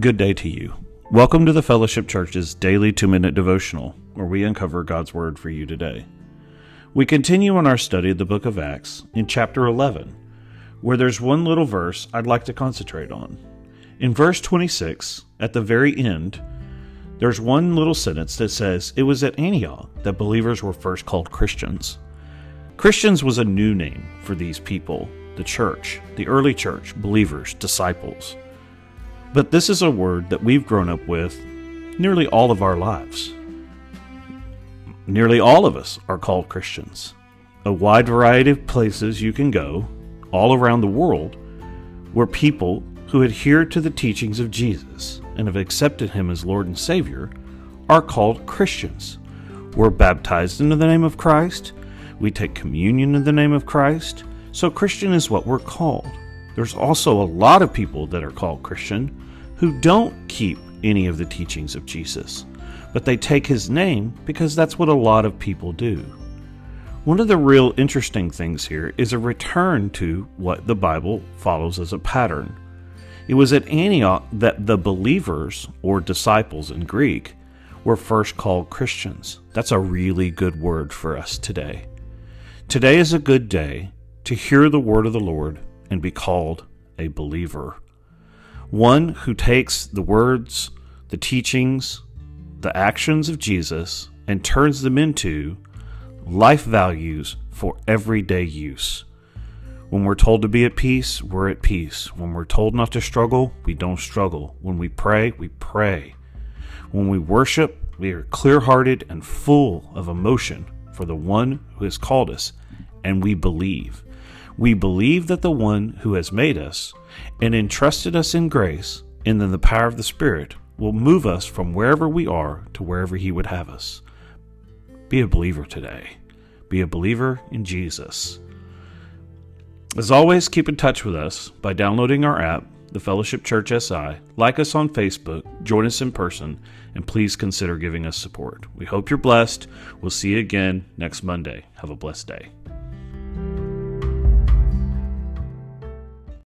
Good day to you. Welcome to the Fellowship Church's daily two minute devotional, where we uncover God's Word for you today. We continue on our study of the book of Acts in chapter 11, where there's one little verse I'd like to concentrate on. In verse 26, at the very end, there's one little sentence that says, It was at Antioch that believers were first called Christians. Christians was a new name for these people, the church, the early church, believers, disciples. But this is a word that we've grown up with nearly all of our lives. Nearly all of us are called Christians. A wide variety of places you can go, all around the world, where people who adhere to the teachings of Jesus and have accepted Him as Lord and Savior are called Christians. We're baptized into the name of Christ. We take communion in the name of Christ. So, Christian is what we're called. There's also a lot of people that are called Christian who don't keep any of the teachings of Jesus, but they take his name because that's what a lot of people do. One of the real interesting things here is a return to what the Bible follows as a pattern. It was at Antioch that the believers, or disciples in Greek, were first called Christians. That's a really good word for us today. Today is a good day to hear the word of the Lord and be called a believer. One who takes the words, the teachings, the actions of Jesus and turns them into life values for everyday use. When we're told to be at peace, we're at peace. When we're told not to struggle, we don't struggle. When we pray, we pray. When we worship, we are clear hearted and full of emotion for the one who has called us, and we believe. We believe that the one who has made us and entrusted us in grace and in the power of the Spirit will move us from wherever we are to wherever He would have us. Be a believer today. Be a believer in Jesus. As always, keep in touch with us by downloading our app, The Fellowship Church SI, like us on Facebook, join us in person, and please consider giving us support. We hope you're blessed. We'll see you again next Monday. Have a blessed day.